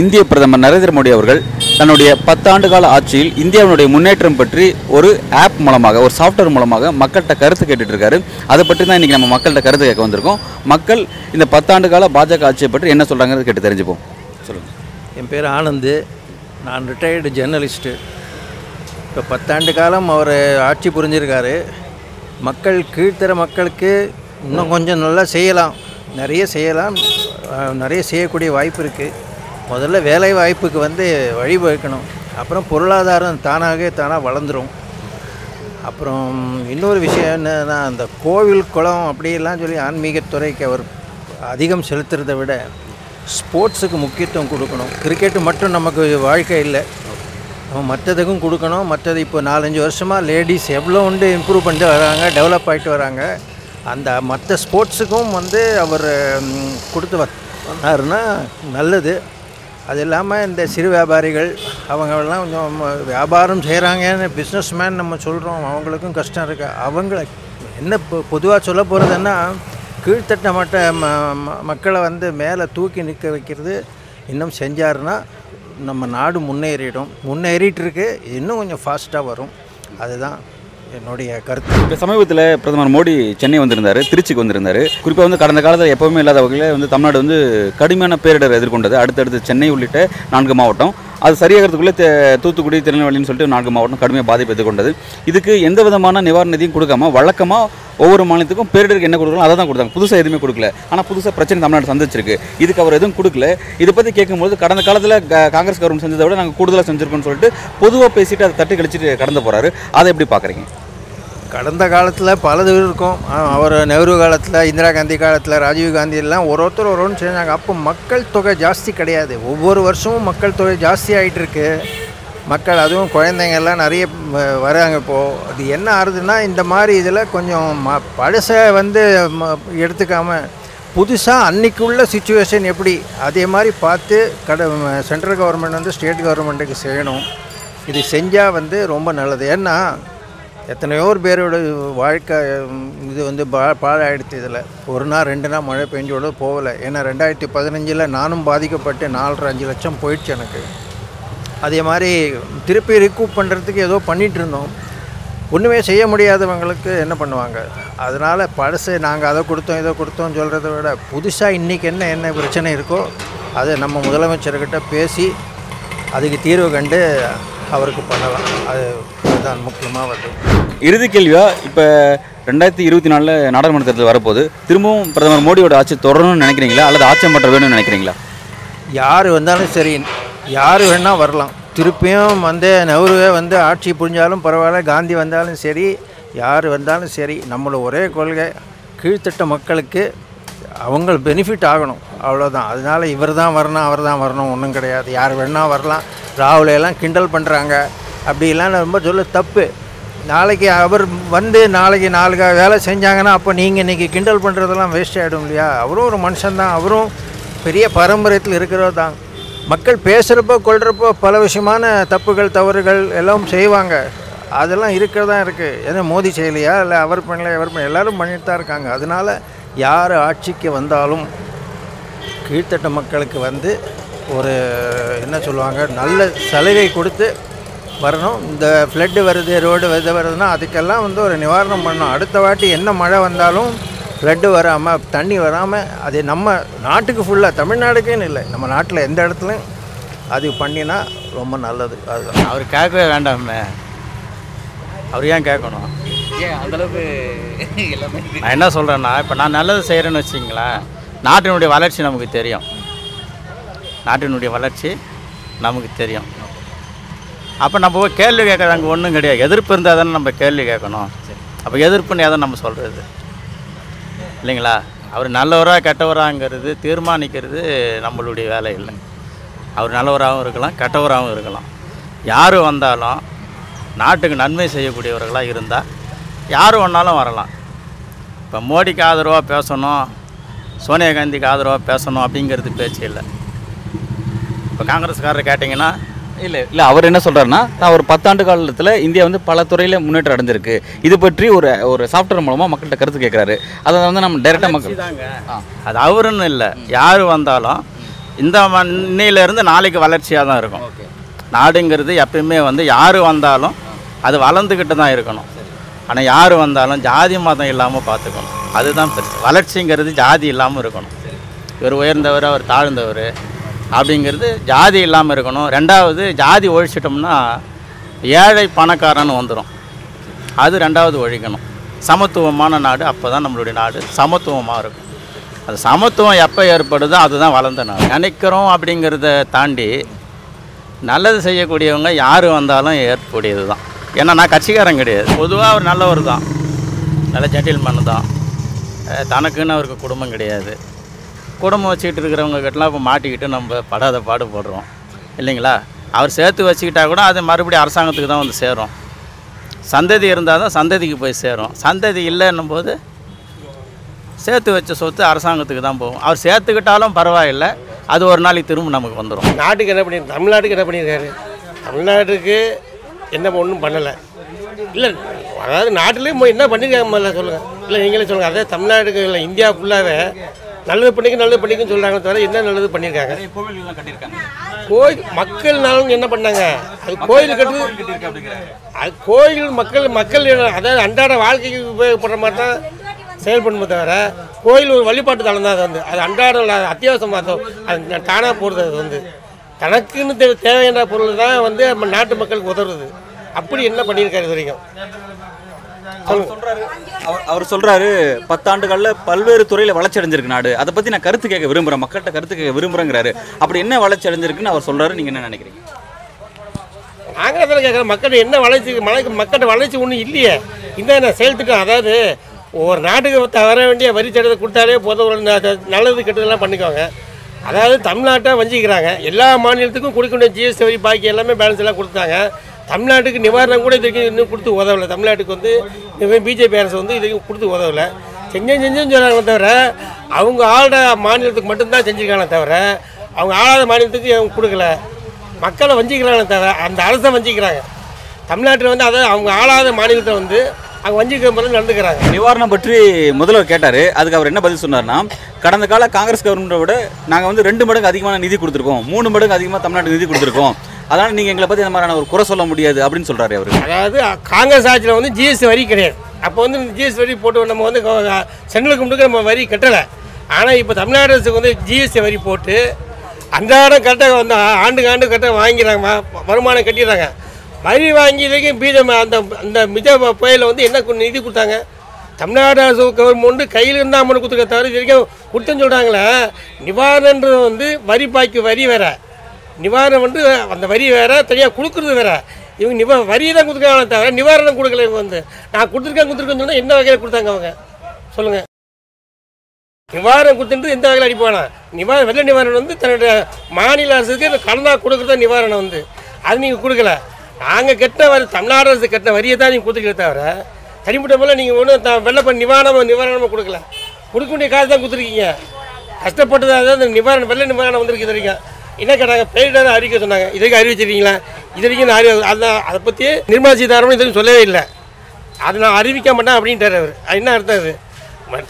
இந்திய பிரதமர் நரேந்திர மோடி அவர்கள் தன்னுடைய பத்தாண்டு கால ஆட்சியில் இந்தியாவினுடைய முன்னேற்றம் பற்றி ஒரு ஆப் மூலமாக ஒரு சாஃப்ட்வேர் மூலமாக மக்கள்கிட்ட கருத்து கேட்டுட்டு இருக்காரு அதை பற்றி தான் இன்னைக்கு நம்ம மக்கள்கிட்ட கருத்து கேட்க வந்திருக்கோம். மக்கள் இந்த பத்தாண்டு கால பாஜக ஆட்சியை பற்றி என்ன சொல்றாங்கிறது கேட்டு தெரிஞ்சுப்போம். சொல்லுங்க. என் பேர் ஆனந்து. நான் ரிட்டையர்டு ஜேர்னலிஸ்ட்டு இப்போ பத்தாண்டு காலம் அவர் ஆட்சி புரிஞ்சிருக்காரு. மக்கள் கீழ்த்தர மக்களுக்கு இன்னும் கொஞ்சம் நல்லா செய்யலாம். நிறைய செய்யலாம். நிறைய செய்யக்கூடிய வாய்ப்பு இருக்குது முதல்ல வேலை வாய்ப்புக்கு வந்து வழிவகுக்கணும் அப்புறம் பொருளாதாரம் தானாகவே தானாக வளர்ந்துரும். அப்புறம் இன்னொரு விஷயம் என்னன்னா அந்த கோவில் குளம் அப்படியெல்லாம் சொல்லி ஆன்மீகத்துறைக்கு அவர் அதிகம் செலுத்துறதை விட ஸ்போர்ட்ஸுக்கு முக்கியத்துவம் கொடுக்கணும். கிரிக்கெட்டு மட்டும் நமக்கு வாழ்க்கை இல்லை. நம்ம மற்றதுக்கும் கொடுக்கணும். மற்றது இப்போ நாலஞ்சு வருஷமாக லேடிஸ் எவ்வளோ உண்டு இம்ப்ரூவ் பண்ணிட்டு வராங்க டெவலப் ஆகிட்டு வராங்க. அந்த மற்ற ஸ்போர்ட்ஸுக்கும் வந்து அவர் கொடுத்து வந்தாருன்னா நல்லது. அது இல்லாமல் இந்த சிறு வியாபாரிகள் அவங்கெல்லாம் கொஞ்சம் வியாபாரம் செய்கிறாங்கன்னு பிஸ்னஸ் மேன் நம்ம சொல்கிறோம் அவங்களுக்கும் கஷ்டம் இருக்குது அவங்கள என்ன பொதுவாக சொல்ல போகிறதுன்னா கீழ்த்தட்ட மட்ட ம ம- மக்களை வந்து மேலே தூக்கி நிற்க வைக்கிறது இன்னும் செஞ்சாருன்னா நம்ம நாடு முன்னேறிடும். முன்னேறிட்டு இருக்கு இன்னும் கொஞ்சம் ஃபாஸ்ட்டாக வரும். அதுதான் என்னுடைய கருத்து. இப்போ சமீபத்தில் பிரதமர் மோடி சென்னை வந்திருந்தார் திருச்சிக்கு வந்திருந்தார். குறிப்பாக வந்து கடந்த காலத்தில் எப்பவுமே இல்லாத வகையில் வந்து தமிழ்நாடு வந்து கடுமையான பேரிடர் எதிர்கொண்டது. அடுத்தடுத்து சென்னை உள்ளிட்ட நான்கு மாவட்டம். அது சரியாகிறதுக்குள்ளே தூத்துக்குடி திருநெல்வேலின்னு சொல்லிட்டு நான்கு மாவட்டம் கடுமையாக பாதிப்பு எதிர்கொண்டது. இதுக்கு எந்த விதமான நிவாரண நிதியும் கொடுக்காம வழக்கமாக ஒவ்வொரு மாநிலத்துக்கும் பேரிடருக்கு என்ன கொடுக்கலாம் அதை தான் கொடுத்தாங்க. புதுசாக எதுவுமே கொடுக்கல. ஆனால் புதுசாக பிரச்சனை தமிழ்நாடு சந்திச்சிருக்கு. இதுக்கு அவர் எதுவும் கொடுக்கல. இதை பற்றி கேட்கும்போது கடந்த காலத்தில் காங்கிரஸ் கவர்மெண்ட் செஞ்சதை விட நாங்கள் கூடுதலாக செஞ்சுருக்கோம்னு சொல்லிட்டு பொதுவாக பேசிட்டு அதை தட்டி கழிச்சிட்டு கடந்து போகிறாரு அதை எப்படி பார்க்குறீங்க கடந்த காலத்தில் பலது இருக்கும். அவர் நெஹ்ரு காலத்தில் இந்திரா காந்தி காலத்தில் ராஜீவ் காந்தி எல்லாம் ஒரு ஒருத்தர் ஒரு ஒன்று செஞ்சாங்க. அப்போ மக்கள் தொகை ஜாஸ்தி கிடையாது. ஒவ்வொரு வருஷமும் மக்கள் தொகை ஜாஸ்தி ஆகிட்டு இருக்கு மக்கள் அதுவும் குழந்தைங்கள்லாம் நிறைய வராங்க இப்போது அது என்ன ஆறுதுன்னா இந்த மாதிரி இதில் கொஞ்சம் ம பழசை வந்து ம- எடுத்துக்காமல் புதுசாக அன்னைக்கு உள்ள சுச்சுவேஷன் எப்படி? அதே மாதிரி பார்த்து கட சென்ட்ரல் கவர்மெண்ட் வந்து ஸ்டேட் கவர்மெண்ட்டுக்கு செய்யணும். இது செஞ்சால் வந்து ரொம்ப நல்லது. ஏன்னா எத்தனையோ பேரோட வாழ்க்கை இது வந்து பா பாழாயிடுச்சு இதில். ஒரு நாள் ரெண்டு நாள் மழை பெஞ்சோட போகலை. ஏன்னா ரெண்டாயிரத்தி பதினஞ்சில் நானும் பாதிக்கப்பட்டு நாலரை அஞ்சு லட்சம் போயிடுச்சு எனக்கு. அதே மாதிரி திருப்பி ரிக்கூப் பண்ணுறதுக்கு ஏதோ பண்ணிகிட்டு இருந்தோம். ஒன்றுமே செய்ய முடியாதவங்களுக்கு என்ன பண்ணுவாங்க? அதனால் பழசு நாங்கள் அதை கொடுத்தோம் இதை கொடுத்தோம் சொல்கிறத விட புதுசாக இன்றைக்கி என்ன என்ன பிரச்சனை இருக்கோ அதை நம்ம முதலமைச்சர்கிட்ட பேசி அதுக்கு தீர்வு கண்டு அவருக்கு பண்ணலாம். அது அதுதான் முக்கியமாக வருது. இறுதி கேள்வியா? இப்போ ரெண்டாயிரத்தி இருபத்தி நாலில் நாடாளுமன்ற தேர்தல் வரப்போகுது. திரும்பவும் பிரதமர் மோடியோட ஆட்சி தொடரணும்னு நினைக்கிறீங்களா? அல்லது ஆட்சி மாற்றம் வேணும்னு நினைக்கிறீங்களா? யார் வந்தாலும் சரி யார் வேணால் வரலாம். திருப்பியும் வந்து நெஹ்ருவே வந்து ஆட்சி புரிஞ்சாலும் பரவாயில்ல காந்தி வந்தாலும் சரி யார் வந்தாலும் சரி நம்மளோட ஒரே கொள்கை கீழ்த்தட்ட மக்களுக்கு அவங்க பெனிஃபிட் ஆகணும். அவ்வளோதான் அதனால் இவர் தான் வரணும் அவர் தான் வரணும் ஒன்றும் கிடையாது. யார் வேணால் வரலாம். ராகுலை எல்லாம் கிண்டல் பண்ணுறாங்க அப்படிலாம் ரொம்ப சொல்ல தப்பு. நாளைக்கு அவர் வந்து நாளைக்கு நாளைக்கு வேலை செஞ்சாங்கன்னா அப்போ நீங்கள் இன்றைக்கி கிண்டல் பண்ணுறதெல்லாம் வேஸ்ட் ஆகிடும் இல்லையா? அவரும் ஒரு மனுஷன்தான் அவரும் பெரிய பாரம்பரியத்தில் இருக்கிறவர் தான். மக்கள் பேசுகிறப்போ கொள்கிறப்போ பல விஷயமான தப்புகள் தவறுகள் எல்லாம் செய்வாங்க. அதெல்லாம் இருக்கிறதான் இருக்குது ஏன்னா மோதி செய்யலையா? இல்லை அவர் பண்ணல அவர் பண்ணல எல்லோரும் பண்ணிட்டு தான் இருக்காங்க. அதனால் யார் ஆட்சிக்கு வந்தாலும் கீழ்த்தட்ட மக்களுக்கு வந்து ஒரு என்ன சொல்லுவாங்க நல்ல சலுகை கொடுத்து வரணும். இந்த ஃப்ளட்டு வருது ரோடு வருது வருதுன்னா அதுக்கெல்லாம் வந்து ஒரு நிவாரணம் பண்ணணும். அடுத்த வாட்டி என்ன மழை வந்தாலும் ஃப்ளட்டு வராமல் தண்ணி வராமல் அது நம்ம நாட்டுக்கு ஃபுல்லாக தமிழ்நாடுக்குன்னு இல்லை. நம்ம நாட்டில் எந்த இடத்துலையும் அது பண்ணினா ரொம்ப நல்லது. அதுதான். அவர் கேட்கவே வேண்டாமே அவர் ஏன் கேட்கணும்? ஏன்? அந்தளவுக்கு எல்லாமே நான் என்ன சொல்கிறேன்னா இப்போ நான் நல்லது செய்கிறேன்னு வச்சிங்களேன் நாட்டினுடைய வளர்ச்சி நமக்கு தெரியும். நாட்டினுடைய வளர்ச்சி நமக்கு தெரியும். அப்போ நம்ம போய் கேள்வி கேட்கறது அங்கே ஒன்றும் கிடையாது. எதிர்ப்பு இருந்தால் தானே நம்ம கேள்வி கேட்கணும். அப்போ எதிர்ப்புன்னு எதை நம்ம சொல்கிறது இல்லைங்களா? அவர் நல்லவரா கெட்டவராங்கிறது தீர்மானிக்கிறது நம்மளுடைய வேலை இல்லை. அவர் நல்லவராகவும் இருக்கலாம் கெட்டவராகவும் இருக்கலாம். யார் வந்தாலும் நாட்டுக்கு நன்மை செய்யக்கூடியவர்களாக இருந்தால் யார் வேணாலும் வரலாம். இப்போ மோடிக்கு ஆதரவாக பேசணும் சோனியா காந்திக்கு ஆதரவாக பேசணும் அப்படிங்கிறது பேச்சு இல்லை. இப்போ காங்கிரஸ்காரர் கேட்டிங்கன்னா இல்லை இல்லை அவர் என்ன சொல்றாருன்னா நான் ஒரு பத்தாண்டு காலத்தில் இந்தியா வந்து பல துறையில் முன்னேற்றம் அடைஞ்சிருக்கு. இது பற்றி ஒரு ஒரு சாஃப்ட்வேர் மூலமாக மக்கள்கிட்ட கருத்து கேட்குறாரு அதை வந்து நம்ம டைரெக்டாக மக்கள் அது அவருன்னு இல்லை. யார் வந்தாலும் இந்த ம- இன்னையிலேருந்து நாளைக்கு வளர்ச்சியாக தான் இருக்கும். நாடுங்கிறது எப்பயுமே வந்து யார் வந்தாலும் அது வளர்ந்துக்கிட்டு தான் இருக்கணும். ஆனால் யார் வந்தாலும் ஜாதி மதம் இல்லாமல் பார்த்துக்கணும் அதுதான் பெருசு. வளர்ச்சிங்கிறது ஜாதி இல்லாமல் இருக்கணும். இவர் உயர்ந்தவர் அவர் தாழ்ந்தவர் அப்படிங்கிறது ஜாதி இல்லாமல் இருக்கணும். ரெண்டாவது ஜாதி ஒழிச்சிட்டோம்னா ஏழை பணக்காரன் வந்துடும் அது ரெண்டாவது ஒழிக்கணும். சமத்துவமான நாடு அப்போ தான் நம்மளுடைய நாடு சமத்துவமாக இருக்கும். அது சமத்துவம் எப்போ ஏற்படுதோ அதுதான் வளர்ந்த நாடு. நினைக்கிறோம் அப்படிங்கிறத தாண்டி நல்லது செய்யக்கூடியவங்க யார் வந்தாலும் ஏற்பக்கூடியது தான் ஏன்னா நான் கட்சிக்காரன் கிடையாது. பொதுவாக அவர் நல்லவர் தான். நல்ல ஜென்டில்மேன் தான். தனக்குன்னு அவருக்கு குடும்பம் கிடையாது. குடும்பம் வச்சுக்கிட்டு இருக்கிறவங்க கிட்டலாம் இப்போ மாட்டிக்கிட்டு நம்ம படாத பாடுபடுறோம் இல்லைங்களா? அவர் சேர்த்து வச்சுக்கிட்டா கூட அது மறுபடியும் அரசாங்கத்துக்கு தான் வந்து சேரும். சந்ததி இருந்தால் தான் சந்ததிக்கு போய் சேரும். சந்ததி இல்லைன்னும் போது சேர்த்து வச்ச சொத்து அரசாங்கத்துக்கு தான் போகும். அவர் சேர்த்துக்கிட்டாலும் பரவாயில்லை. அது ஒரு நாளைக்கு திரும்ப நமக்கு வந்துடும் நாட்டுக்கு என்ன பண்ணி தமிழ்நாட்டுக்கு என்ன பண்ணியிருக்காரு தமிழ்நாட்டுக்கு என்ன ஒன்றும் பண்ணலை. இல்லை அதாவது நாட்டிலேயும் என்ன பண்ணியிருக்காங்க சொல்லுங்கள் இல்லை நீங்களே சொல்லுங்கள் அதே தமிழ்நாட்டுக்கு இல்லை இந்தியா ஃபுல்லாகவே நல்லது பண்ணிக்க நல்லது பண்ணிக்கன்னு சொல்கிறாங்க தவிர என்ன நல்லது பண்ணியிருக்காங்க கோயில் மக்கள் நலன் என்ன பண்ணாங்க? அது கோயில் கட்டு அது கோயில் மக்கள் மக்கள் அதாவது அன்றாட வாழ்க்கைக்கு உபயோகப்படுற மாதிரி தான் செயல்படுமே தவிர கோயில் ஒரு வழிபாட்டு தலம் தான் அது வந்து. அது அன்றாட இல்ல, அது அத்தியாவசியமாக தான் அது தானாக போகிறது அது வந்து. தனக்குன்னு தேவையான பொருள் தான் வந்து நம்ம நாட்டு மக்களுக்கு உதவுறது. அப்படி என்ன பண்ணியிருக்காரு இது வரைக்கும்? அவர் சொல்றாரு. அவர் அவர் சொல்றாரு பத்தாண்டுகளில் பல்வேறு துறையில் வளர்ச்சி அடைஞ்சிருக்கு நாடு. அதை பத்தி நான் கருத்து கேட்க விரும்புறேன். மக்கள்கிட்ட கருத்து கேட்க விரும்புறேங்கிறாரு. அப்படி என்ன வளர்ச்சி அடைஞ்சிருக்குன்னு அவர் சொல்றாரு. நீங்க என்ன நினைக்கிறீங்க? ஆங்கிலத்தில் கேட்குற மக்கள் என்ன வளர்ச்சி மலைக்கு மக்கள்கிட்ட வளர்ச்சி ஒன்றும் இல்லையே. இந்த என்ன செயல்திட்டம் அதாவது ஒரு நாட்டுக்கு வர வேண்டிய வரி சட்டத்தை கொடுத்தாலே போதும் ஒரு நல்லது கெட்டதெல்லாம் பண்ணிக்குவாங்க. அதாவது தமிழ்நாட்டை வஞ்சிக்கிறாங்க. எல்லா மாநிலத்துக்கும் கொடுக்க வேண்டிய ஜிஎஸ்டி வரி பாக்கி எல்லாமே பேலன்ஸ் எல்லாம் கொடுத்தாங்க. தமிழ்நாட்டுக்கு நிவாரணம் கூட இதுக்கு இன்னும் கொடுத்து உதவலை. தமிழ்நாட்டுக்கு வந்து பிஜேபி அரசு வந்து இதுக்கு கொடுத்து உதவலை. செஞ்சேன் செஞ்சேன்னு சொல்கிறாங்க தவிர அவங்க ஆளுட மாநிலத்துக்கு மட்டும்தான் செஞ்சுருக்காங்க தவிர அவங்க ஆளாத மாநிலத்துக்கு அவங்க கொடுக்கல. மக்களை வஞ்சிக்கிறாங்க தவிர அந்த அரசை வஞ்சிக்கிறாங்க. தமிழ்நாட்டில் வந்து அதை அவங்க ஆளாத மாநிலத்தை வந்து அவங்க வஞ்சிக்கிற மாதிரி நடந்துக்கிறாங்க. நிவாரணம் பற்றி முதல்வர் கேட்டார். அதுக்கு அவர் என்ன பதில் சொன்னார்னா கடந்த கால காங்கிரஸ் கவர்மெண்ட்டை விட நாங்கள் வந்து ரெண்டு மடங்கு அதிகமான நிதி கொடுத்துருக்கோம். மூணு மடங்கு அதிகமாக தமிழ்நாட்டுக்கு நிதி கொடுத்துருக்கோம். அதனால் நீங்கள் எங்களை பற்றி இந்த மாதிரியான ஒரு குறை சொல்ல முடியாது அப்படின்னு சொல்றாரு அவர். அதாவது காங்கிரஸ் ஆட்சியில் வந்து ஜிஎஸ்டி வரி கிடையாது. அப்போ வந்து ஜிஎஸ்டி வரி போட்டு நம்ம வந்து கோ- முடிக்க நம்ம வரி கட்டலை. ஆனால் இப்போ தமிழ்நாடு அரசுக்கு வந்து ஜிஎஸ்டி வரி போட்டு அன்றாடம் கரெக்டாக வந்து ஆண்டுக்கு ஆண்டு கரெக்டாக வாங்கிறாங்க வருமானம் கட்டிடுறாங்க. வரி வாங்கி வரைக்கும் பிஜேபி அந்த அந்த மிஜ புயலில் வந்து என்ன நிதி கொடுத்தாங்க? தமிழ்நாடு அரசு கவர்மெண்ட் கையில் இருந்தால் அமௌண்ட் கொடுத்துருக்க தவிர இது வரைக்கும் கொடுத்துன்னு சொல்கிறாங்களே நிவாரணன்றது வந்து வரி பாக்கி வரி வேறு. நிவாரணம் வந்து அந்த வரி வேறு தனியாக கொடுக்குறது வேற. இவங்க நிவா வரி தான் கொடுத்துருக்காங்க தவிர நிவாரணம் கொடுக்கல இவங்க வந்து. நான் கொடுத்துருக்கேன் கொடுத்துருக்கேன்னு சொன்னால் என்ன வகையில் கொடுத்தாங்க அவங்க? சொல்லுங்கள் நிவாரணம் கொடுத்துட்டு எந்த வகையில் அடிப்பானா? நிவாரணம் வெள்ள நிவாரணம் வந்து தன்னுடைய மாநில அரசுக்கு இந்த கடனாக கொடுக்குறது தான் நிவாரணம் வந்து. அது நீங்கள் கொடுக்கல. நாங்கள் கெட்ட வரி தமிழ்நாடு அரசு கெட்ட வரியை தான் நீங்கள் கொடுத்துருக்கீங்க தவிர தனிப்பட்ட போல் நீங்கள் ஒன்றும் வெள்ளப்ப நிவாரணமாக நிவாரணம் நிவாரணமாக கொடுக்கல. கொடுக்க வேண்டிய காசு தான் கொடுத்துருக்கீங்க. கஷ்டப்பட்டதாக தான் இந்த நிவாரணம் வெள்ள நிவாரணம் வந்திருக்கு இது வரைக்கும். என்ன கேட்டாங்க? பேரிடர் அறிவிக்க சொன்னாங்க. இதுக்கு அறிவிச்சிருக்கீங்களா இது வரைக்கும் நான் அறிவி அதான் அதை பற்றி நிர்மலா சீதாராமன் இது வரைக்கும் சொல்லவே இல்லை. அது நான் அறிவிக்க மாட்டேன் அப்படின்ட்டார் அவர். அது என்ன அர்த்தம் அது?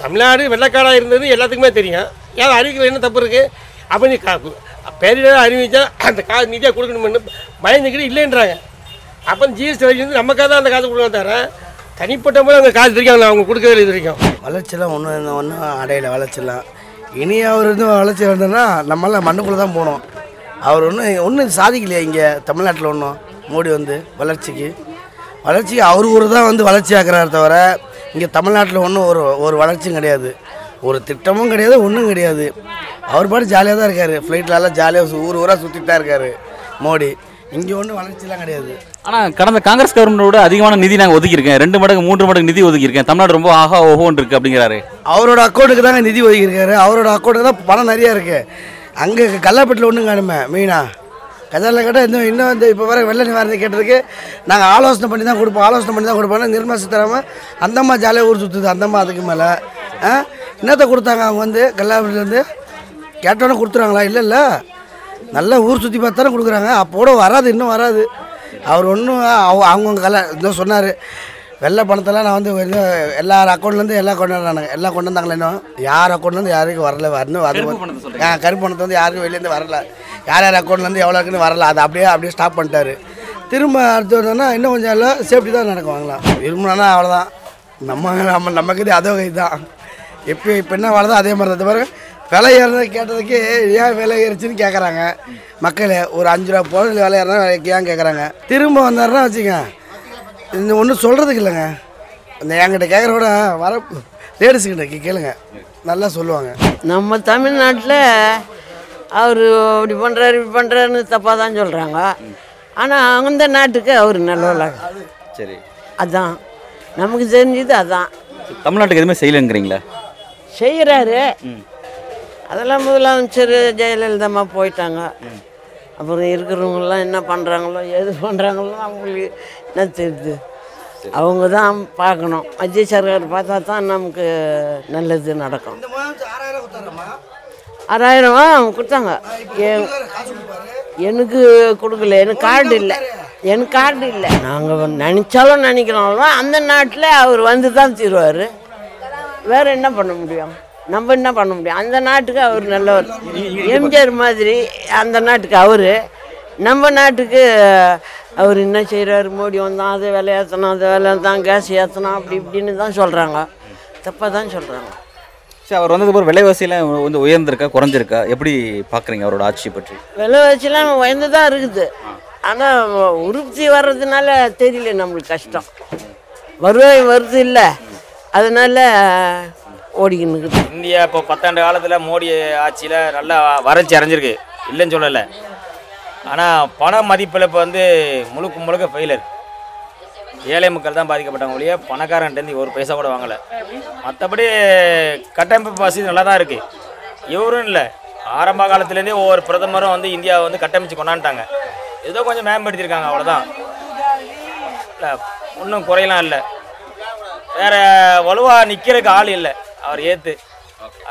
தமிழ்நாடு வெள்ளக்காடாக இருந்தது எல்லாத்துக்குமே தெரியும். ஏன் அறிவிக்கல? என்ன தப்பு இருக்குது அப்போ நீ கா பேரிடர் அறிவிச்சா அந்த காசு நிதியாக கொடுக்கணும்னு பயந்துக்கிட்டு இல்லைன்றாங்க. அப்போ ஜிஎஸ்டி வரைக்கும் வந்து நமக்காக தான் அந்த காசு கொடுக்க தர தனிப்பட்ட முறை அந்த காசு தெரியும் அவங்க கொடுக்கவே இது வரைக்கும். வளர்ச்சிலாம் ஒன்றும் ஒன்றும் அடையலை வளர்ச்சிலாம். இனி அவர் இன்னும் வளர்ச்சி வந்தோன்னா நம்மளாம் மண்ணுக்குள்ளே தான் போகணும். அவர் ஒன்றும் ஒன்றும் சாதிக்கலையா இங்கே தமிழ்நாட்டில் ஒன்றும் மோடி வந்து வளர்ச்சிக்கு. வளர்ச்சிக்கு அவர் ஊர் தான் வந்து வளர்ச்சி ஆக்குறாரு தவிர இங்கே தமிழ்நாட்டில் ஒன்றும் ஒரு ஒரு வளர்ச்சியும் கிடையாது. ஒரு திட்டமும் கிடையாது ஒன்றும் கிடையாது. அவர் பாட்டு ஜாலியாக தான் இருக்கார். ஃப்ளைட்லலாம் ஜாலியாக ஊர் ஊராக சுற்றிட்டு தான் இருக்கார் மோடி. இங்கே ஒன்றும் வளர்ச்சிலாம் கிடையாது. ஆனால் கடந்த காங்கிரஸ் கவர்மெண்டோட அதிகமான நிதி நாங்கள் ஒதுக்கியிருக்கேன் ரெண்டு மடங்கு மூன்று மடங்கு நிதி ஒதுக்கியிருக்கேன் தமிழ்நாடு ரொம்ப ஆஹா ஓஹோன் இருக்கு அப்படிங்கிறாரு. அவரோட அக்கௌண்ட்டுக்கு தாங்க நிதி ஒதுக்கியிருக்காரு. அவரோட அக்கௌண்ட்டுக்கு தான் பணம் நிறையா இருக்குது அங்கே கல்லாப்பட்டில் ஒன்றும் காணுமே மெயினா கஜாவில் கேட்டால் இன்னும் இன்னும் இந்த இப்போ வர வெள்ள நிவாரணம் கேட்டதுக்கு நாங்கள் ஆலோசனை பண்ணி தான் கொடுப்போம். ஆலோசனை பண்ணி தான் கொடுப்போம் நிர்மலா சீதாராமன் அந்தம்மா ஜாலியாக ஊர் சுற்றுது அந்தம்மா அதுக்கு மேலே. ஆ? என்னத்தை கொடுத்தாங்க அவங்க வந்து? கல்லாப்பட்டிலேருந்து கேட்டோன்னே கொடுத்துருவாங்களா? இல்லை இல்லை. நல்லா ஊர் சுற்றி பார்த்து தானே கொடுக்குறாங்க. அப்போட வராது இன்னும் வராது. அவர் ஒன்றும் அவங்கவுங்க கல இன்னும் சொன்னார். வெள்ளை பணத்தெல்லாம் நான் வந்து எல்லார் அக்கௌண்ட்லேருந்து எல்லாம் கொண்டாடுறானுங்க எல்லாம் கொண்டு வந்தாங்களே இன்னும்? யார் அக்கௌண்ட்லேருந்து யாருக்கும் வரல இன்னும் அது? ஆ கருப்பு பணத்தை வந்து யாருக்கும் வெளிலேருந்து வரல. யார் யார் அக்கௌண்ட்லேருந்து எவ்வளோ இருக்குன்னு வரல. அதை அப்படியே அப்படியே ஸ்டாப் பண்ணிட்டாரு. திரும்ப அடுத்து வந்தோன்னா இன்னும் கொஞ்சம் எல்லாம் சேஃப்டி தான் நடக்கும் வாங்கலாம் விரும்பினா அவ்வளோதான் நம்ம நம்ம நமக்கு அதோ கை தான் எப்போ இப்போ என்ன வாழதோ அதே மாதிரி தான் தவிர விலை ஏறது கேட்டதுக்கு ஏன் விலை ஏறிச்சுன்னு கேட்குறாங்க மக்கள் ஒரு அஞ்சு ரூபா பொருள் விலை ஏறினா ஏன் கேட்குறாங்க திரும்ப வந்தாருன்னா வச்சுங்க இந்த ஒன்றும் சொல்கிறதுக்கு இல்லைங்க. இந்த என்கிட்ட கேட்குறோட வர லேடிஸுக்கிட்ட கே- கேளுங்க. நல்லா சொல்லுவாங்க. நம்ம தமிழ்நாட்டில் அவர் இப்படி பண்ணுறாரு இப்படி பண்ணுறாருன்னு தப்பாக தான் சொல்கிறாங்க ஆனால் அந்த நாட்டுக்கு அவர் நல்லவளாக சரி. அதான். நமக்கு தெரிஞ்சது அதான். தமிழ்நாட்டுக்கு எதுவுமே செய்யலைங்கிறீங்களா? செய்கிறாரு அதெல்லாம் முதலமைச்சர் ஜெயலலிதாம்மா போயிட்டாங்க. அப்புறம் இருக்கிறவங்களாம் என்ன பண்ணுறாங்களோ எது பண்ணுறாங்களோ அவங்களுக்கு என்ன தெரியுது. அவங்க தான் பார்க்கணும். மத்திய சர்க்கார் பார்த்தா தான் நமக்கு நல்லது நடக்கும். ஆறாயிரம் கொடுத்தாங்க. என் எனக்கு கொடுக்கல. எனக்கு கார்டு இல்லை. எனக்கு கார்டு இல்லை. நாங்கள் நினச்சாலும் நினைக்கிறோம். அந்த நாட்டில் அவர் வந்து தான் தீருவார். வேற என்ன பண்ண முடியும்? நம்ம என்ன பண்ண முடியும்? அந்த நாட்டுக்கு அவர் நல்லவர். எம்ஜிஆர் மாதிரி அந்த நாட்டுக்கு அவர். நம்ம நாட்டுக்கு அவர் என்ன செய்கிறாரு மோடி வந்தான் அது விலை ஏற்றணும் அது விலை தான் கேஸ் ஏற்றணும் அப்படி இப்படின்னு தான் சொல்கிறாங்க தப்பாக தான் சொல்கிறாங்க சரி அவர் வந்ததுக்கு அப்புறம் விலைவாசியெல்லாம் வந்து உயர்ந்திருக்கா குறைஞ்சிருக்கா? எப்படி பார்க்குறீங்க அவரோட ஆட்சி பற்றி? விலை வச்சுலாம் உயர்ந்து தான் இருக்குது. ஆனால் உற்பத்தி வர்றதுனால தெரியல நம்மளுக்கு கஷ்டம். வருவாய் வருது இல்லை. அதனால ஓடிக்கின்னு இந்தியா இப்போ பத்தாண்டு காலத்தில் மோடி ஆட்சியில் நல்லா வறட்சி அடைஞ்சிருக்கு. இல்லைன்னு சொல்லலை. ஆனால் பண மதிப்பில் இப்போ வந்து முழுக்க முழுக்க ஃபெயிலர் ஏழை மக்கள் தான் பாதிக்கப்பட்டவங்க ஒழிய பணக்காரன்ட்டேருந்து ஒரு பைசா கூட வாங்கலை. மற்றபடி கட்டமைப்பு வசதி நல்லா தான் இருக்குது இவரும் இல்லை. ஆரம்ப காலத்துலேருந்தே ஒவ்வொரு பிரதமரும் வந்து இந்தியாவை வந்து கட்டமைச்சு கொண்டாந்துட்டாங்க. ஏதோ கொஞ்சம் மேம்படுத்தியிருக்காங்க அவ்வளோதான் இல்லை ஒன்றும் குறையலாம் இல்லை. வேற வலுவாக நிற்கிறதுக்கு ஆள் இல்லை. அவர் ஏற்று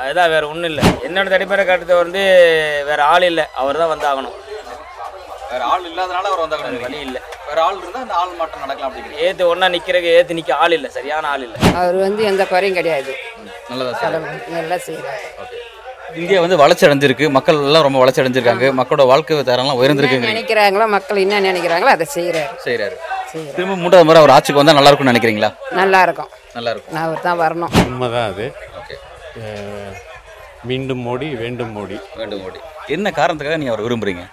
அதுதான் வேற ஒன்றும் இல்லை. என்னோட தனிப்பெற கருத்து வந்து வேற ஆள் இல்லை. அவர் தான் வந்து ஆகணும் வேற ஆள் இல்லாதனால அவர் வந்தாங்க வழி இல்லை. வேற ஆள் இருந்தால் அந்த ஆள் மாற்றம் நடக்கலாம் அப்படிங்கிறீங்க. ஏற்று ஒன்றா நிற்கிறதுக்கு ஏற்று நிற்க ஆள் இல்லை. சரியான ஆள் இல்லை. அவர் வந்து எந்த குறையும் கிடையாது. நல்லதா நல்லா செய்கிறார் இந்தியா வந்து வளர்ச்சி அடைஞ்சிருக்கு மக்கள் எல்லாம் ரொம்ப வளர்ச்சி அடைஞ்சிருக்காங்க மக்களோட வாழ்க்கை தரம்லாம் என்ன உயர்ந்திருக்குங்கிறீங்க நினைக்கிறாங்களோ மக்கள் என்ன நினைக்கிறாங்களோ அதை செய்கிறாரு செய்கிறார் திரும்ப மூன்றாவது முறை அவர் ஆட்சிக்கு வந்தால் நல்லா இருக்கும்னு நினைக்கிறீங்களா? நல்லா இருக்கும் நல்லா இருக்கும் நான் அவர் தான் வரணும். உண்மைதான் அது. மீண்டும் மோடி வேண்டும் மோடி. வேண்டும் மோடி. என்ன காரணத்துக்காக நீங்கள் அவர் விரும்புறீங்க?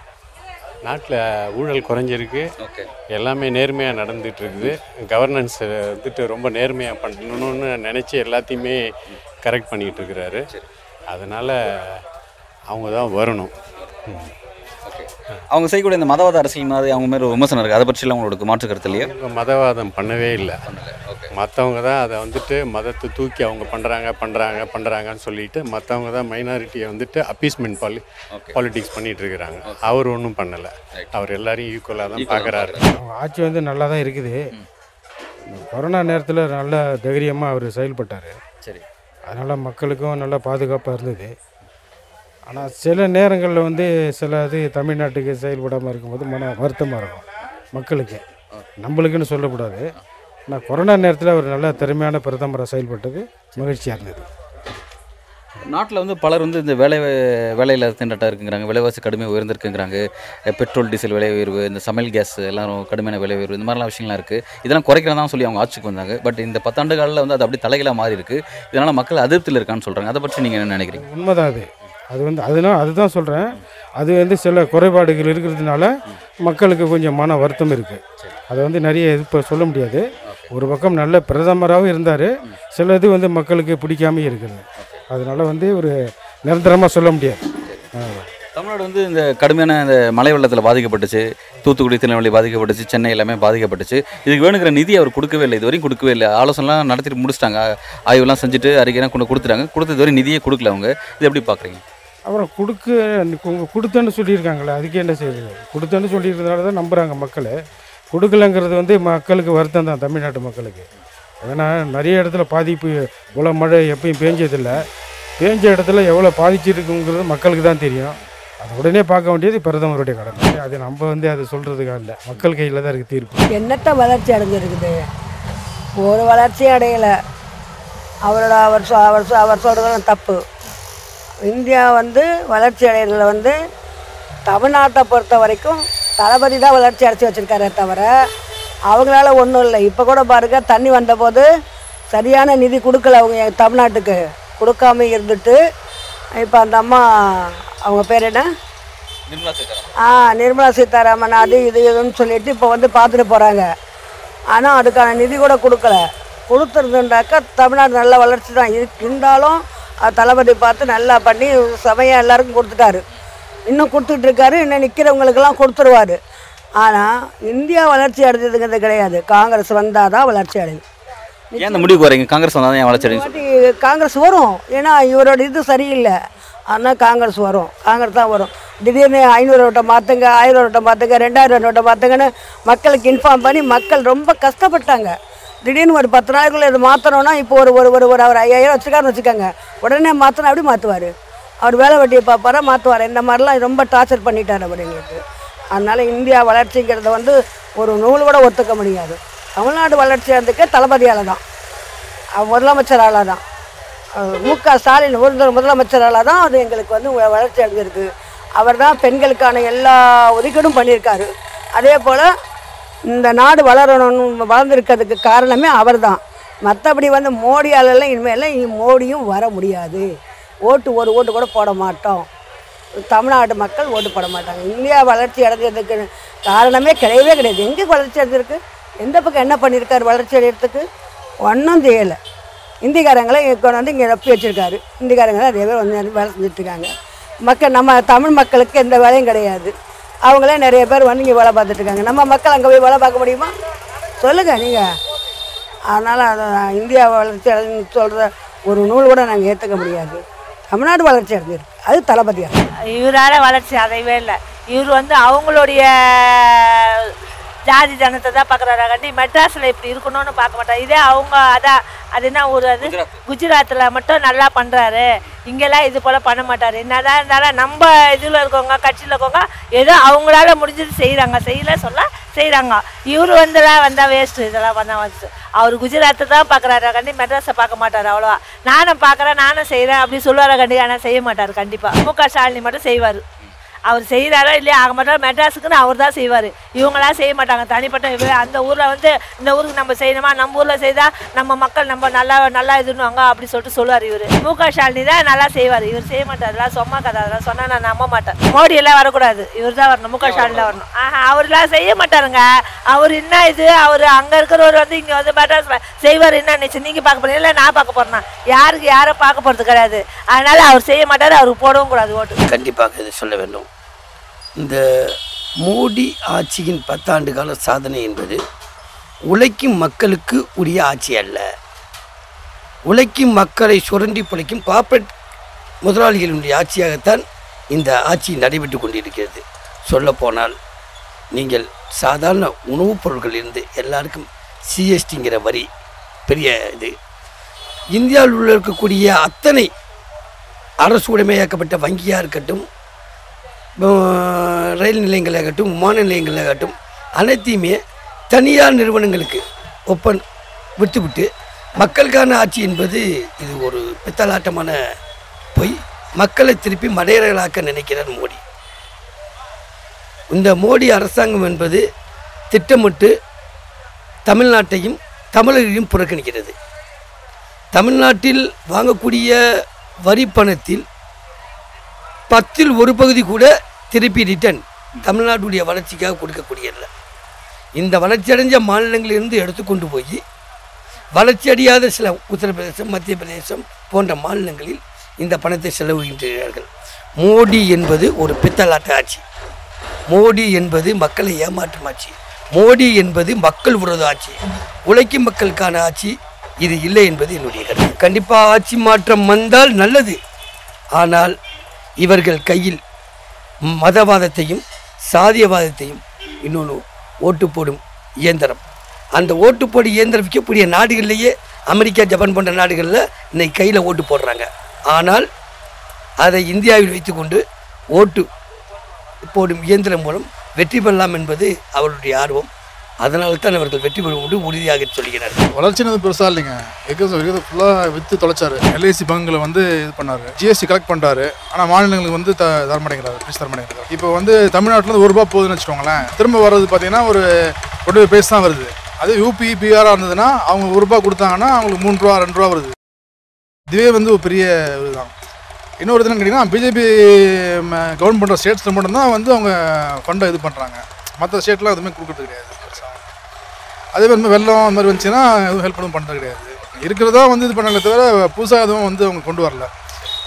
நாட்டில் ஊழல் குறைஞ்சிருக்கு. ஓகே. எல்லாமே நேர்மையாக நடந்துட்டு இருக்குது கவர்னன்ஸ் வந்துட்டு ரொம்ப நேர்மையாக பண்ணணும்னு நினச்சி எல்லாத்தையுமே கரெக்ட் பண்ணிகிட்டு இருக்கிறாரு அதனால் அவங்க தான் வரணும். அவங்க செய்யக்கூடிய இந்த மதவாத அரசியல் மாதிரி அவங்க மேலே ஒரு விமர்சனம் இருக்குது அதை பற்றிலாம் உங்களுக்கு மாற்று கருத்து இல்லையா? மதவாதம் பண்ணவே இல்லை. மற்றவங்க தான் அதை வந்துட்டு மதத்தை தூக்கி அவங்க பண்ணுறாங்க பண்ணுறாங்க பண்ணுறாங்கன்னு சொல்லிட்டு மற்றவங்க தான் மைனாரிட்டியை வந்துட்டு அப்பீஸ்மெண்ட் பாலி ஓகே. பாலிடிக்ஸ் பண்ணிட்டு இருக்கிறாங்க. அவர் ஒன்றும் பண்ணலை. அவர் எல்லாரையும் ஈக்குவலாக தான் பார்க்குறாரு அவங்க ஆட்சி வந்து நல்லா தான் இருக்குது. கொரோனா நேரத்தில் நல்ல தைரியமாக அவர் செயல்பட்டார். சரி. அதனால் மக்களுக்கும் நல்ல பாதுகாப்பாக இருந்தது. ஆனால் சில நேரங்களில் வந்து சில இது தமிழ்நாட்டுக்கு செயல்படாமல் இருக்கும்போது மன வருத்தமாக இருக்கும் மக்களுக்கு. நம்மளுக்குன்னு சொல்லக்கூடாது. ஆனால் கொரோனா நேரத்தில் அவர் நல்ல திறமையான பிரதமராக செயல்பட்டது மகிழ்ச்சியாக இருந்தது. நாட்டில் வந்து பலர் வந்து இந்த வேலை வேலையில்லாத திண்டாட்டம் இருக்குங்கிறாங்க விலைவாசி கடுமையாக உயர்ந்திருக்குங்கிறாங்க. பெட்ரோல் டீசல் விலை உயர்வு இந்த சமையல் கேஸ் எல்லாம் கடுமையான விலை உயர்வு இந்த மாதிரிலாம் விஷயங்கள்லாம் இருக்குது இதெல்லாம் குறைக்கிறதா சொல்லி அவங்க ஆட்சிக்கு வந்தாங்க. பட் இந்த பத்தாண்டு காலில் வந்து அது அப்படி தலைகளாக மாறி இருக்கு இதனால் மக்கள் அதிருப்தியில் இருக்கான்னு சொல்கிறாங்க அதை பற்றி நீங்கள் என்ன நினைக்கிறீங்க? உண்மைதான் அது. அது வந்து அதுதான் அதுதான் சொல்கிறேன் அது வந்து சில குறைபாடுகள் இருக்கிறதுனால மக்களுக்கு கொஞ்சம் மன வருத்தம் இருக்குது அதை வந்து நிறைய இப்போ சொல்ல முடியாது. ஒரு பக்கம் நல்ல பிரதமராகவும் இருந்தார். சில இது வந்து மக்களுக்கு பிடிக்காம இருக்குது. அதனால் வந்து ஒரு நிரந்தரமாக சொல்ல முடியாது. தமிழ்நாடு வந்து இந்த கடுமையான இந்த மழை வெள்ளத்தில் பாதிக்கப்பட்டுச்சு. தூத்துக்குடி திருநெல்வேலி பாதிக்கப்பட்டுச்சு. சென்னை எல்லாமே பாதிக்கப்பட்டுச்சு. இதுக்கு வேணுங்கிற நிதி அவர் கொடுக்கவே இல்லை. இது கொடுக்கவே இல்லை. ஆலோசனைலாம் நடத்திட்டு முடிச்சிட்டாங்க. ஆய்வுலாம் செஞ்சுட்டு அறிக்கைலாம் கொண்டு கொடுத்துட்டாங்க. கொடுத்தது வரை நிதியே கொடுக்கல அவங்க. இது எப்படி பார்க்குறீங்க அப்புறம் கொடுக்க உங்க கொடுத்தேன்னு சொல்லியிருக்காங்களே அதுக்கு என்ன செய்யுது கொடுத்தேன்னு சொல்லியிருந்தனால தான் நம்புகிறாங்க மக்கள். கொடுக்கலங்கிறது வந்து மக்களுக்கு வருத்தம் தான் தமிழ்நாட்டு மக்களுக்கு. ஏன்னா நிறைய இடத்துல பாதிப்பு இவ்வளோ மழை எப்பயும் பேஞ்சதில்லை. பேஞ்ச இடத்துல எவ்வளோ பாதிச்சிருக்குங்கிறது மக்களுக்கு தான் தெரியும். அது உடனே பார்க்க வேண்டியது பிரதமருடைய கடமை. அது நம்ம வந்து அது சொல்கிறதுக்காக இல்லை. மக்கள் கையில் தான் இருக்குது தீர்ப்பு. என்னத்த வளர்ச்சி அடைஞ்சிருக்குது? ஒரு வளர்ச்சியும் அடையலை. அவரோட அவர் அவர் அவர் சொல்கிறதெல்லாம் தப்பு. இந்தியா வந்து வளர்ச்சி அடைகிறதுல வந்து தமிழ்நாட்டை பொறுத்த வரைக்கும் தளபதி தான் வளர்ச்சி அடைச்சி வச்சுருக்காரே தவிர அவங்களால ஒன்றும் இல்லை. இப்போ கூட பாருங்க தண்ணி வந்தபோது சரியான நிதி கொடுக்கல அவங்க தமிழ்நாட்டுக்கு. கொடுக்காம இருந்துட்டு இப்போ அந்த அம்மா அவங்க பேர் என்ன? ஆ நிர்மலா சீதாராமன் அது இது இதுன்னு சொல்லிட்டு இப்போ வந்து பார்த்துட்டு போகிறாங்க ஆனால் அதுக்கான நிதி கூட கொடுக்கல. கொடுத்துருந்துண்டாக்கா தமிழ்நாடு நல்ல வளர்ச்சி தான் இரு- இருந்தாலும் தளபதி பார்த்து நல்லா பண்ணி சமயம் எல்லாருக்கும் கொடுத்துட்டாரு. இன்னும் கொடுத்துட்டு இருக்காரு இன்னும் நிற்கிறவங்களுக்கெல்லாம் கொடுத்துருவாரு. ஆனால் இந்தியா வளர்ச்சி அடைஞ்சதுங்கிறது கிடையாது. காங்கிரஸ் வந்தால் தான் வளர்ச்சி அடையும். ஏன் அந்த முடிவுக்கு வரீங்க? காங்கிரஸ் வந்தால் தான் வளர்ச்சி அடையும்? காங்கிரஸ் வரும். ஏன்னா இவரோட இது சரியில்லை. ஆனால் காங்கிரஸ் வரும். காங்கிரஸ் தான் வரும். திடீர்னு ஐநூறு நோட்டை மாற்றுங்க ஆயிரம் நோட்டை மாற்றுங்க ரெண்டாயிரம் நோட்டை மாற்றுங்கன்னு மக்களுக்கு இன்ஃபார்ம் பண்ணி மக்கள் ரொம்ப கஷ்டப்பட்டாங்க. திடீர்னு ஒரு பத்து நாளுக்குள்ள இது மாற்றணும்னா இப்போ ஒரு ஒரு ஒரு ஒரு அவர் ஐயாயிரம் வச்சுக்காருன்னு வச்சுக்கோங்க. உடனே மாற்றினா அப்படி மாற்றுவார் அவர் வேலை வட்டியை பார்ப்பாரா? மாற்றுவார் இந்த மாதிரிலாம் ரொம்ப டார்ச்சர் பண்ணிட்டார் அவர் எங்களுக்கு. அதனால் இந்தியா வளர்ச்சிங்கிறத வந்து ஒரு நூல் கூட ஒத்துக்க முடியாது. தமிழ்நாடு வளர்ச்சி தளபதியால் தான் முதலமைச்சரால் தான் மு க ஸ்டாலின் ஒரு முதலமைச்சரால் தான் அது எங்களுக்கு வந்து வளர்ச்சி அடைஞ்சிருக்கு. அவர் தான் பெண்களுக்கான எல்லா ஒதுக்கீடும் பண்ணியிருக்காரு. அதே போல் இந்த நாடு வளரணும்னு வளர்ந்துருக்கிறதுக்கு காரணமே அவர் தான் மற்றபடி வந்து மோடியாலெல்லாம் இனிமேல் மோடியும் வர முடியாது. ஓட்டு ஒரு ஓட்டு கூட போட மாட்டோம். தமிழ்நாட்டு மக்கள் ஓட்டு போட மாட்டாங்க. இந்தியா வளர்ச்சி அடைஞ்சதுக்கு காரணமே கிடையவே கிடையாது. எங்கே வளர்ச்சி அடைஞ்சிருக்கு? எந்த பக்கம் என்ன பண்ணியிருக்காரு வளர்ச்சி அடையிறதுக்கு? ஒன்றும் செய்யலை. இந்திக்காரங்களை இங்கே கொண்டு வந்து இங்கே நப்பி வச்சுருக்காரு. இந்திக்காரங்க நிறைய பேர் வந்து வேலை செஞ்சுட்ருக்காங்க மக்கள் நம்ம தமிழ் மக்களுக்கு எந்த வேலையும் கிடையாது. அவங்களே நிறைய பேர் வந்து இங்கே வேலை பார்த்துட்டு இருக்காங்க. நம்ம மக்கள் அங்கே போய் வேலை பார்க்க முடியுமா? சொல்லுங்கள் நீங்கள் அதனால் அதை இந்தியா வளர்ச்சி அடைஞ்சுன்னு சொல்கிற ஒரு நூல் கூட நாங்கள் ஏற்றுக்க முடியாது. தமிழ்நாடு வளர்ச்சி அடைஞ்சிருக்கு. அது தளபதியாக இவரால் வளர்ச்சி அடையவே இல்லை. இவர் வந்து அவங்களுடைய ஜாதி ஜனத்தை தான் பார்க்குறாரு கண்டி மெட்ராஸில் இப்படி இருக்கணும்னு பார்க்க மாட்டார் இதே அவங்க அதான் அது என்ன ஊர் அது? குஜராத்தில் மட்டும் நல்லா பண்ணுறாரு இங்கெல்லாம் இது போல் பண்ண மாட்டார். என்னதான் இருந்தாலும் நம்ம இதில் இருக்கவங்க கட்சியில் இருக்கவங்க ஏதோ அவங்களால முடிஞ்சது செய்கிறாங்க செய்யல சொல்ல செய்கிறாங்க இவர் வந்துலாம் வந்தால் வேஸ்ட்டு இதெல்லாம் வந்தால் வந்து அவர் குஜராத்தை தான் பார்க்குறாரு கண்டி மெட்ராஸை பார்க்க மாட்டார் அவ்வளோவா. நானும் பார்க்குறேன் நானும் செய்கிறேன் அப்படி சொல்லுவார் கண்டி ஆனால் செய்ய மாட்டார் கண்டிப்பாக மு க ஸ்டாலினி மட்டும் செய்வார். அவர் செய்கிறாரோ இல்லையா ஆக மாட்டார் மெட்ராஸுக்குன்னு அவர் தான் செய்வார். இவங்களாம் செய்ய மாட்டாங்க. தனிப்பட்ட இவர் அந்த ஊரில் வந்து இந்த ஊருக்கு நம்ம செய்யணுமா? நம்ம ஊரில் செய்தால் நம்ம மக்கள் நம்ம நல்லா நல்லா இதுன்னுவாங்க அப்படி சொல்லிட்டு சொல்லுவார் இவர். மு க ஸ்டாலினி தான் நல்லா செய்வார். இவர் செய்ய மாட்டார். அதெல்லாம் சும்மா கதை. அதெல்லாம் சொன்னால் நான் நம்ப மாட்டேன். மோடி எல்லாம் வரக்கூடாது. இவர் தான் வரணும். மு க ஸ்டாலின் தான் வரணும். ஆஹா அவர்லாம் செய்ய மாட்டாருங்க. அவர் என்ன இது? அவர் அங்கே இருக்கிறவர் வந்து இங்கே வந்து மெட்ராஸில் செய்வார். என்ன நினச்சி? நீங்கள் பார்க்க போகிறீங்க இல்லை நான் பார்க்க போகிறேன்னா யாருக்கு யாரை பார்க்க போகிறது கிடையாது. அதனால அவர் செய்ய மாட்டார். அவருக்கு போடவும் கூடாது ஓட்டு. கண்டிப்பாக இதை சொல்ல வேண்டும். இந்த மோடி ஆட்சியின் பத்தாண்டு கால சாதனை என்பது உழைக்கும் மக்களுக்கு உரிய ஆட்சி அல்ல. உழைக்கும் மக்களை சுரண்டி பிழைக்கும் கார்ப்பரேட் முதலாளிகளுடைய ஆட்சியாகத்தான் இந்த ஆட்சி நடைபெற்று கொண்டிருக்கிறது. சொல்லப்போனால் நீங்கள் சாதாரண உணவுப் பொருட்களிலிருந்து எல்லாருக்கும் சிஎஸ்டிங்கிற வரி பெரிய இது. இந்தியாவில் உள்ள இருக்கக்கூடிய அத்தனை அரசு உடைமையாக்கப்பட்ட வங்கியாக இருக்கட்டும் ரயில் நிலையங்களாகட்டும் விமான நிலையங்களாகட்டும் அனைத்தையுமே தனியார் நிறுவனங்களுக்கு ஒப்பன் விட்டுவிட்டு மக்களுக்கான ஆட்சி என்பது இது ஒரு பித்தலாட்டமான பொய். மக்களை திருப்பி மடையர்களாக்க நினைக்கிறார் மோடி. இந்த மோடி அரசாங்கம் என்பது திட்டமிட்டு தமிழ்நாட்டையும் தமிழர்களையும் புறக்கணிக்கிறது. தமிழ்நாட்டில் வாங்கக்கூடிய வரி பணத்தில் பத்தில் ஒரு பகுதி கூட திருப்பி ரிட்டர்ன் தமிழ்நாட்டுடைய வளர்ச்சிக்காக கொடுக்கக்கூடியதில்ல. இந்த வளர்ச்சி அடைஞ்ச மாநிலங்களிலிருந்து எடுத்துக்கொண்டு போய் வளர்ச்சி அடையாத சில உத்தரப்பிரதேசம் மத்திய பிரதேசம் போன்ற மாநிலங்களில் இந்த பணத்தை செலவுகின்றார்கள். மோடி என்பது ஒரு பித்தலாட்ட ஆட்சி. மோடி என்பது மக்களை ஏமாற்றும் ஆட்சி. மோடி என்பது மக்கள் விரோத ஆட்சி. உழைக்கும் மக்களுக்கான ஆட்சி. இது இல்லை என்பது என்னுடைய கருத்து. கண்டிப்பாக ஆட்சி மாற்றம் வந்தால் நல்லது. ஆனால் இவர்கள் கையில் மதவாதத்தையும் சாதியவாதத்தையும் இன்னொன்று ஓட்டு போடும் இயந்திரம். அந்த ஓட்டு போடு இயந்திரம் விற்கக்கூடிய நாடுகள்லேயே அமெரிக்கா ஜப்பான் போன்ற நாடுகளில் இன்னைக்கு கையில் ஓட்டு போடுறாங்க. ஆனால் அதை இந்தியாவில் வைத்துக்கொண்டு ஓட்டு போடும் இயந்திரம் மூலம் வெற்றி பெறலாம் என்பது அவருடைய ஆர்வம். அதனால தான் அவர்கள் வெற்றி பெறும் என்று உறுதியாக சொல்கிறார் வளர்ச்சினது பெருசாக இல்லைங்க. எக்கஸ் விகிதம் ஃபுல்லாக விற்று தொலைச்சாரு. எல்ஐசி பங்குகளை வந்து இது பண்ணார். ஜிஎஸ்டி கலெக்ட் பண்ணுறாரு ஆனால் மாநிலங்களுக்கு வந்து த தர பிரிச்சு தர இப்போ வந்து தமிழ்நாட்டில் ஒரு ரூபா போகுதுன்னு வச்சுக்கோங்களேன். திரும்ப வர்றது பார்த்தீங்கன்னா ஒரு ஒன்று பேஸ் தான் வருது. அது யூபி பிஆராக இருந்ததுன்னா அவங்க ஒரு ரூபா கொடுத்தாங்கன்னா அவங்களுக்கு மூணு ரூபா ரெண்டு ரூபா வருது. இதுவே வந்து ஒரு பெரிய இதுதான். இன்னொரு இதுன்னு கேட்டிங்கன்னா பிஜேபி கவர்மெண்ட் பண்ணுற ஸ்டேட்ஸில் மட்டும்தான் வந்து அவங்க ஃபண்டை இது பண்ணுறாங்க மற்ற ஸ்டேட்லாம் எதுவுமே கொடுக்குறது கிடையாது. அதே மாதிரி வெள்ளம் அந்த மாதிரி வந்துச்சுன்னா எதுவும் ஹெல்ப் எதுவும் பண்ணுறது கிடையாது. இருக்கிறதா வந்து இது பண்ணல தவிர புதுசாக எதுவும் வந்து அவங்க கொண்டு வரல.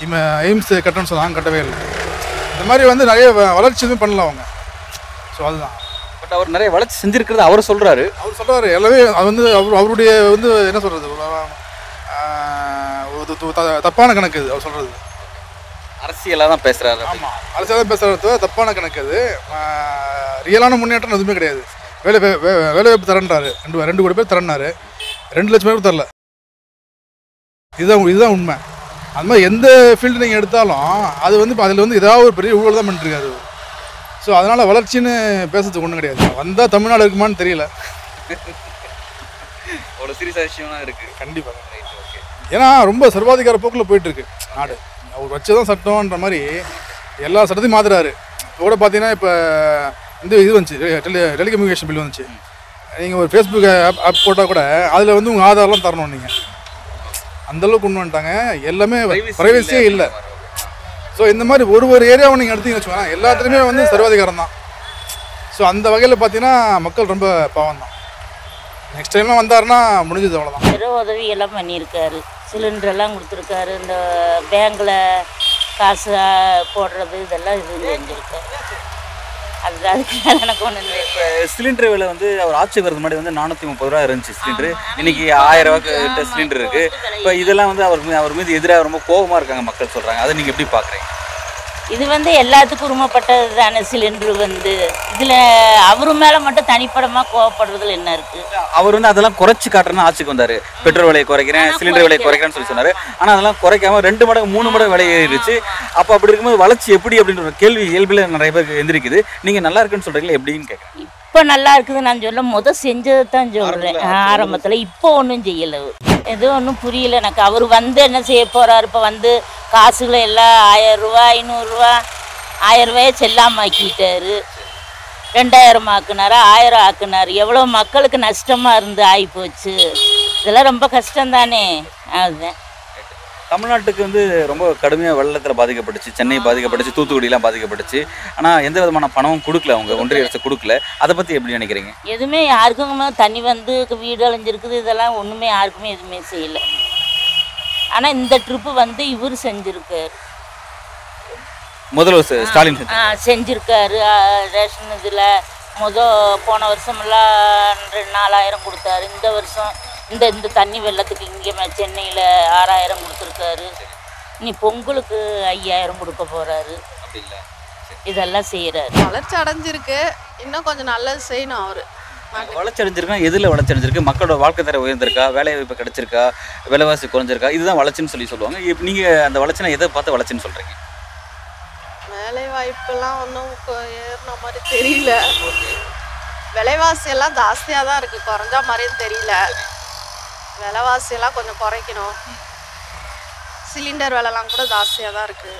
இப்போ எய்ம்ஸ் கட்டணும்னு சொன்னாங்க கட்டவே இல்லை. இந்த மாதிரி வந்து நிறைய வளர்ச்சி எதுவும் பண்ணல அவங்க. ஸோ அதுதான். பட் அவர் நிறைய வளர்ச்சி செஞ்சிருக்கிறது அவர் சொல்றாரு. அவர் சொல்கிறாரு எல்லாமே அது வந்து அவர் அவருடைய வந்து என்ன சொல்கிறது தப்பான கணக்கு இது அவர் சொல்கிறது அரசியலாக தான் பேசுறாரு. ஆமாம் அரசியல் பேசுகிறது தப்பான கணக்கு அது. ரியலான முன்னேற்றம் எதுவுமே கிடையாது. வேலை வே- வே- வேலை வாய்ப்பு தரேன்றாரு. ரெண்டு ரெண்டு கோடி பேர் தரேன்னாரு. ரெண்டு லட்சம் பேர் தரல. இதுதான் இதுதான் உண்மை. அது மாதிரி எந்த ஃபீல்டு நீங்கள் எடுத்தாலும் அது வந்து இப்போ அதில் வந்து ஏதாவது ஒரு பெரிய ஊழல் தான் பண்ணிருக்காரு ஸோ அதனால் வளர்ச்சின்னு பேசுறதுக்கு ஒன்றும் கிடையாது. வந்தால் தமிழ்நாடு இருக்குமான்னு தெரியல. அவ்வளோ சீரியஸாக விஷயம்லாம் இருக்கு. கண்டிப்பாக ஏன்னா ரொம்ப சர்வாதிகார போக்கில் போயிட்டு இருக்கு நாடு. அவர் வச்சதான் சட்டம்ன்ற மாதிரி எல்லா சட்டத்தையும் மாத்துறாரு. கூட பார்த்தீங்கன்னா இப்போ இந்த இது வந்துச்சு. டெலி டெலிகம்யூனிகேஷன் பில் வந்துச்சு. நீங்கள் ஒரு ஃபேஸ்புக் ஆப் ஆப் போட்டால் கூட அதில் வந்து உங்கள் ஆதார்லாம் தரணும் நீங்கள் அந்தளவுக்கு கொண்டு வந்துட்டாங்க. எல்லாமே ப்ரைவசியே இல்லை. ஸோ இந்த மாதிரி ஒரு ஒரு ஏரியாவை நீங்கள் எடுத்தீங்கன்னு வச்சுக்கோங்களேன் எல்லாத்துலேயுமே வந்து சர்வாதிகாரம் தான். ஸோ அந்த வகையில் பார்த்தீங்கன்னா மக்கள் ரொம்ப பாவம் தான் நெக்ஸ்ட் டைம்லாம் வந்தாருன்னா முடிஞ்சது அவ்வளோதான் பெரிய உதவி எல்லாம் பண்ணியிருக்காரு. சிலிண்டர் எல்லாம் கொடுத்துருக்காரு. இந்த பேங்கில் காசு போடுறது இதெல்லாம் இது செஞ்சுருக்காரு. அது அதுக்கு மேலே எனக்கு ஒன்று இப்போ சிலிண்டர் விலை வந்து அவர் ஆட்சி வரது முன்னாடி வந்து நானூற்றி முப்பது ரூபா இருந்துச்சு சிலிண்டர் இன்னைக்கு ஆயிரம் ரூபாய்க்கு சிலிண்டர் இருக்கு. இப்போ இதெல்லாம் வந்து அவர் அவர் மீது எதிராக ரொம்ப கோபமா இருக்காங்க மக்கள் சொல்றாங்க. அதை நீங்க எப்படி பாக்குறீங்க? இது வந்து எல்லாத்துக்கும் உரிமைப்பட்டது தானே சிலிண்டர் வந்து. இதில் அவரு மேலே மட்டும் தனிப்படமாக கோவப்படுறதுல என்ன இருக்குது அவர் வந்து அதெல்லாம் குறைச்சு காட்டுறேன்னு ஆட்சிக்கு வந்தாரு. பெட்ரோல் விலையை குறைக்கிறேன் சிலிண்டர் விலையை குறைக்கிறேன்னு சொல்லி சொன்னாரு. ஆனா அதெல்லாம் குறைக்காம ரெண்டு மடங்கு மூணு மடங்கு விலை ஏறிடுச்சு. அப்போ அப்படி இருக்கும்போது வளர்ச்சி எப்படி அப்படின்ற ஒரு கேள்வி இயல்பில் நிறைய பேருக்கு எந்திரிக்குது. நீங்க நல்லா இருக்குன்னு சொல்றீங்களா எப்படின்னு கேட்குறேன் இப்போ நல்லா இருக்குது நான் சொல்ல முத செஞ்சதை தான் சொல்கிறேன் ஆரம்பத்தில். இப்போ ஒன்றும் செய்யலை. எதுவும் ஒன்றும் புரியல. எனக்கு அவர் வந்து என்ன செய்ய போகிறார் இப்போ வந்து காசுகளை எல்லாம் ஆயிரம் ரூபா ஐநூறுரூவா ஆயிரம் ரூபாயை செல்லாமாக்கிட்டாரு. ரெண்டாயிரம் ஆக்குனாரு? ஆயிரம் ஆக்குனார். எவ்வளோ மக்களுக்கு நஷ்டமாக இருந்து ஆகிப்போச்சு இதெல்லாம் ரொம்ப கஷ்டம் தானே அதுதான் தமிழ்நாட்டுக்கு வந்து ரொம்ப கடுமையாக வெள்ளத்தில் பாதிக்கப்பட்டுச்சு சென்னை பாதிக்கப்பட்டுச்சு தூத்துக்குடிலாம் பாதிக்கப்பட்டுச்சு. ஆனால் எந்த விதமான பணமும் கொடுக்கல அவங்க ஒன்றிய அரசு கொடுக்கல. அதை பற்றி எப்படி நினைக்கிறீங்க? எதுவுமே யாருக்குமே தண்ணி வந்து வீடு அழிஞ்சிருக்குது இதெல்லாம் ஒன்றுமே யாருக்குமே எதுவுமே செய்யலை. ஆனால் இந்த ட்ரிப்பு வந்து இவர் செஞ்சுருக்காரு. முதல்வர் ஸ்ட- ஸ்டாலின் செஞ்சுருக்காரு. ரேஷன் இதில் முத போன வருஷமெல்லாம் ரெண்டு நாலாயிரம் கொடுத்தாரு. இந்த வருஷம் இந்த இந்த தண்ணி வெள்ளத்துக்கு இங்கே சென்னையில் ஆறாயிரம் கொடுத்துருக்காரு. இனி பொங்கலுக்கு ஐயாயிரம் கொடுக்க போகிறாரு இதெல்லாம் செய்கிறாரு வளர்ச்சி அடைஞ்சிருக்கு. இன்னும் கொஞ்சம் நல்லது செய்யணும் அவர். வளர்ச்சி அடைஞ்சிருக்கா எதில் வளர்ச்சி அடைஞ்சிருக்கு? மக்களோட வாழ்க்கை தர உயர்ந்திருக்கா? வேலை வாய்ப்பு கிடைச்சிருக்கா? விலைவாசி குறைஞ்சிருக்கா? இதுதான் வளர்ச்சின்னு சொல்லி சொல்லுவாங்க. இப்போ நீங்கள் அந்த வளர்ச்சினா எதை பார்த்து வளர்ச்சின்னு சொல்கிறீங்க வேலை வாய்ப்பெல்லாம் ஒன்றும் ஏறின மாதிரி தெரியல. விலைவாசி எல்லாம் ஜாஸ்தியாக தான் இருக்குது குறைஞ்சா மாதிரியும் தெரியல. விலைவாசி எல்லாம் கொஞ்சம் குறைக்கணும். சிலிண்டர் விலைலாம் கூட ஜாஸ்தியாக தான் இருக்குது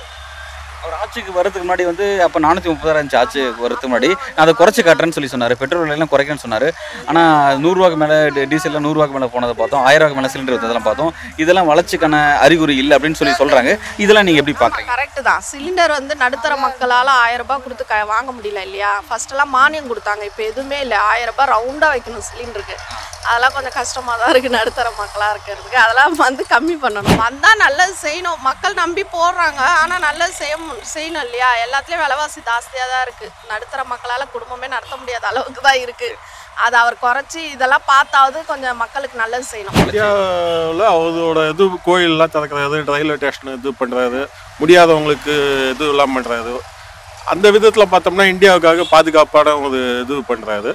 அவர் ஆட்சிக்கு வரதுக்கு முன்னாடி வந்து அப்போ நானூற்றி முப்பதாயிரம் இருந்துச்சு ஆட்சி வரதுக்கு முன்னாடி. நான் அதை குறைச்சி காட்டுறேன்னு சொல்லி சொன்னார். பெட்ரோல் விலையெல்லாம் குறைக்கணும்னு சொன்னார். ஆனால் நூறுரூவாக்கு மேலே டீசலில் நூறுரூவாக்கு மேலே போனதை பார்த்தோம். ஆயிரரூவாக்கு மேலே சிலிண்டர் வந்ததெல்லாம் பார்த்தோம். இதெல்லாம் வளர்ச்சிக்கான அறிகுறி இல்லை அப்படின்னு சொல்லி சொல்கிறாங்க இதெல்லாம் நீங்கள் எப்படி பார்க்குறீங்க கரெக்டு தான். சிலிண்டர் வந்து நடுத்தர மக்களால் ஆயிரம் ரூபாய் கொடுத்து க வாங்க முடியல இல்லையா? ஃபர்ஸ்டெல்லாம் மானியம் கொடுத்தாங்க. இப்போ எதுவுமே இல்லை. ஆயிரம் ரூபாய் ரவுண்டாக வைக்கணும் சிலிண்டருக்கு. அதெல்லாம் கொஞ்சம் கஷ்டமாக தான் இருக்குது நடுத்தர மக்களாக இருக்கிறதுக்கு. அதெல்லாம் வந்து கம்மி பண்ணணும். வந்தால் நல்லது செய்யணும். மக்கள் நம்பி போடுறாங்க. ஆனால் நல்லது செய்ய செய்யணும் இல்லையா? எல்லாத்துலேயும் விலைவாசி ஜாஸ்தியாக தான் இருக்குது நடுத்தர மக்களால் குடும்பமே நடத்த முடியாத அளவுக்கு தான் இருக்குது அதை அவர் குறைச்சி இதெல்லாம் பார்த்தாவது கொஞ்சம் மக்களுக்கு நல்லது செய்யணும். இந்தியாவில் அவரோட இது கோயிலெலாம் திறக்கிறது ரயில்வே ஸ்டேஷன் இது பண்ணுறது முடியாதவங்களுக்கு இது எல்லாம் பண்ணுறது அந்த விதத்தில் பார்த்தோம்னா இந்தியாவுக்காக பாதுகாப்பான ஒரு இது பண்ணுறாரு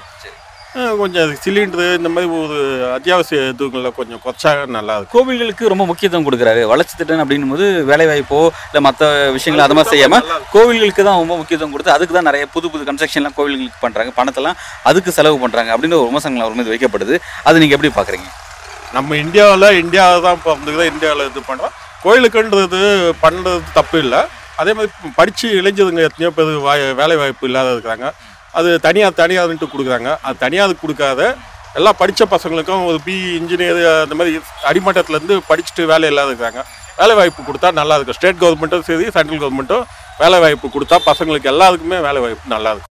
கொஞ்சம் சிலிண்டரு இந்த மாதிரி ஒரு அத்தியாவசிய இதுங்களில் கொஞ்சம் குறைச்சா நல்லா இருக்கும். கோவில்களுக்கு ரொம்ப முக்கியத்துவம் கொடுக்குறாரு. வளர்ச்சி திட்டம் அப்படின்னும் போது வேலைவாய்ப்போ இல்லை மற்ற விஷயங்கள் அது மாதிரி செய்யாமல் கோவில்களுக்கு தான் ரொம்ப முக்கியத்துவம் கொடுத்து அதுக்கு தான் நிறைய புது புது கன்ஸ்ட்ரக்ஷன்லாம் கோவில்களுக்கு பண்ணுறாங்க பணத்தெல்லாம் அதுக்கு செலவு பண்ணுறாங்க அப்படின்னு ஒரு விமர்சனங்கள் அவர் மீது வைக்கப்படுது. அது நீங்கள் எப்படி பார்க்குறீங்க? நம்ம இந்தியாவில் இந்தியாவில் தான் இப்போ வந்து இந்தியாவில் இது பண்ணுறோம் கோயிலுக்குன்றது பண்ணுறது தப்பு இல்லை. அதே மாதிரி படித்து இளைஞதுங்க எத்தனையோ பேர் வாய் வேலை வாய்ப்பு இல்லாத இருக்கிறாங்க. அது தனியார் தனியார்ன்ட்டு கொடுக்குறாங்க. அது தனியார் கொடுக்காத எல்லா படித்த பசங்களுக்கும் ஒரு பி இன்ஜினியர் அந்த மாதிரி அடிமட்டத்துலேருந்து படிச்சுட்டு வேலை இல்லாத இருக்கிறாங்க வேலை வாய்ப்பு கொடுத்தா நல்லா இருக்கும். ஸ்டேட் கவர்மெண்ட்டும் சரி சென்ட்ரல் கவர்மெண்ட்டும் வேலை வாய்ப்பு கொடுத்தா பசங்களுக்கு எல்லாருக்குமே வேலை வாய்ப்பு நல்லா இருக்கும்.